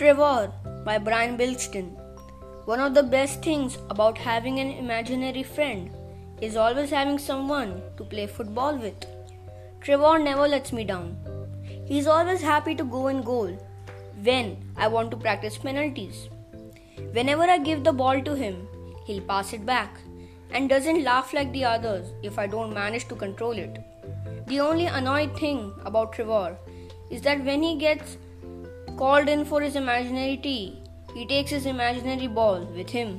Trevor by Brian Bilston. One of the best things about having an imaginary friend is always having someone to play football with. Trevor never lets me down. He's always happy to go in goal when I want to practice penalties. Whenever I give the ball to him, he'll pass it back and doesn't laugh like the others if I don't manage to control it. The only annoying thing about Trevor is that when he gets called in for his imaginary tea. he takes his imaginary ball with him.